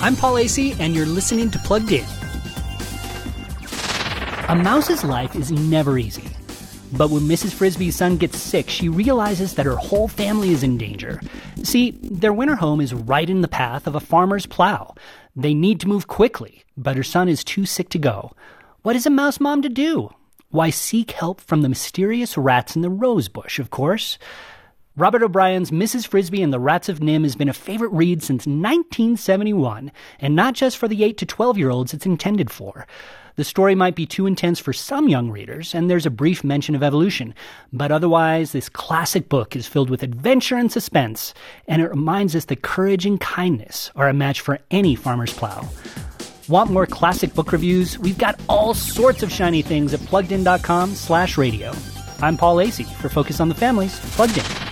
I'm Paul Asay, and you're listening to Plugged In. A mouse's life is never easy. But when Mrs. Frisby's son gets sick, she realizes that her whole family is in danger. See, their winter home is right in the path of a farmer's plow. They need to move quickly, but her son is too sick to go. What is a mouse mom to do? Why, seek help from the mysterious rats in the rose bush, of course. Robert O'Brien's Mrs. Frisby and the Rats of NIMH has been a favorite read since 1971, and not just for the 8 to 12 year olds it's intended for. The story might be too intense for some young readers, and there's a brief mention of evolution, but otherwise, this classic book is filled with adventure and suspense, and it reminds us that courage and kindness are a match for any farmer's plow. Want more classic book reviews? We've got all sorts of shiny things at pluggedin.com slash radio. I'm Paul Asay for Focus on the Family's, Plugged In.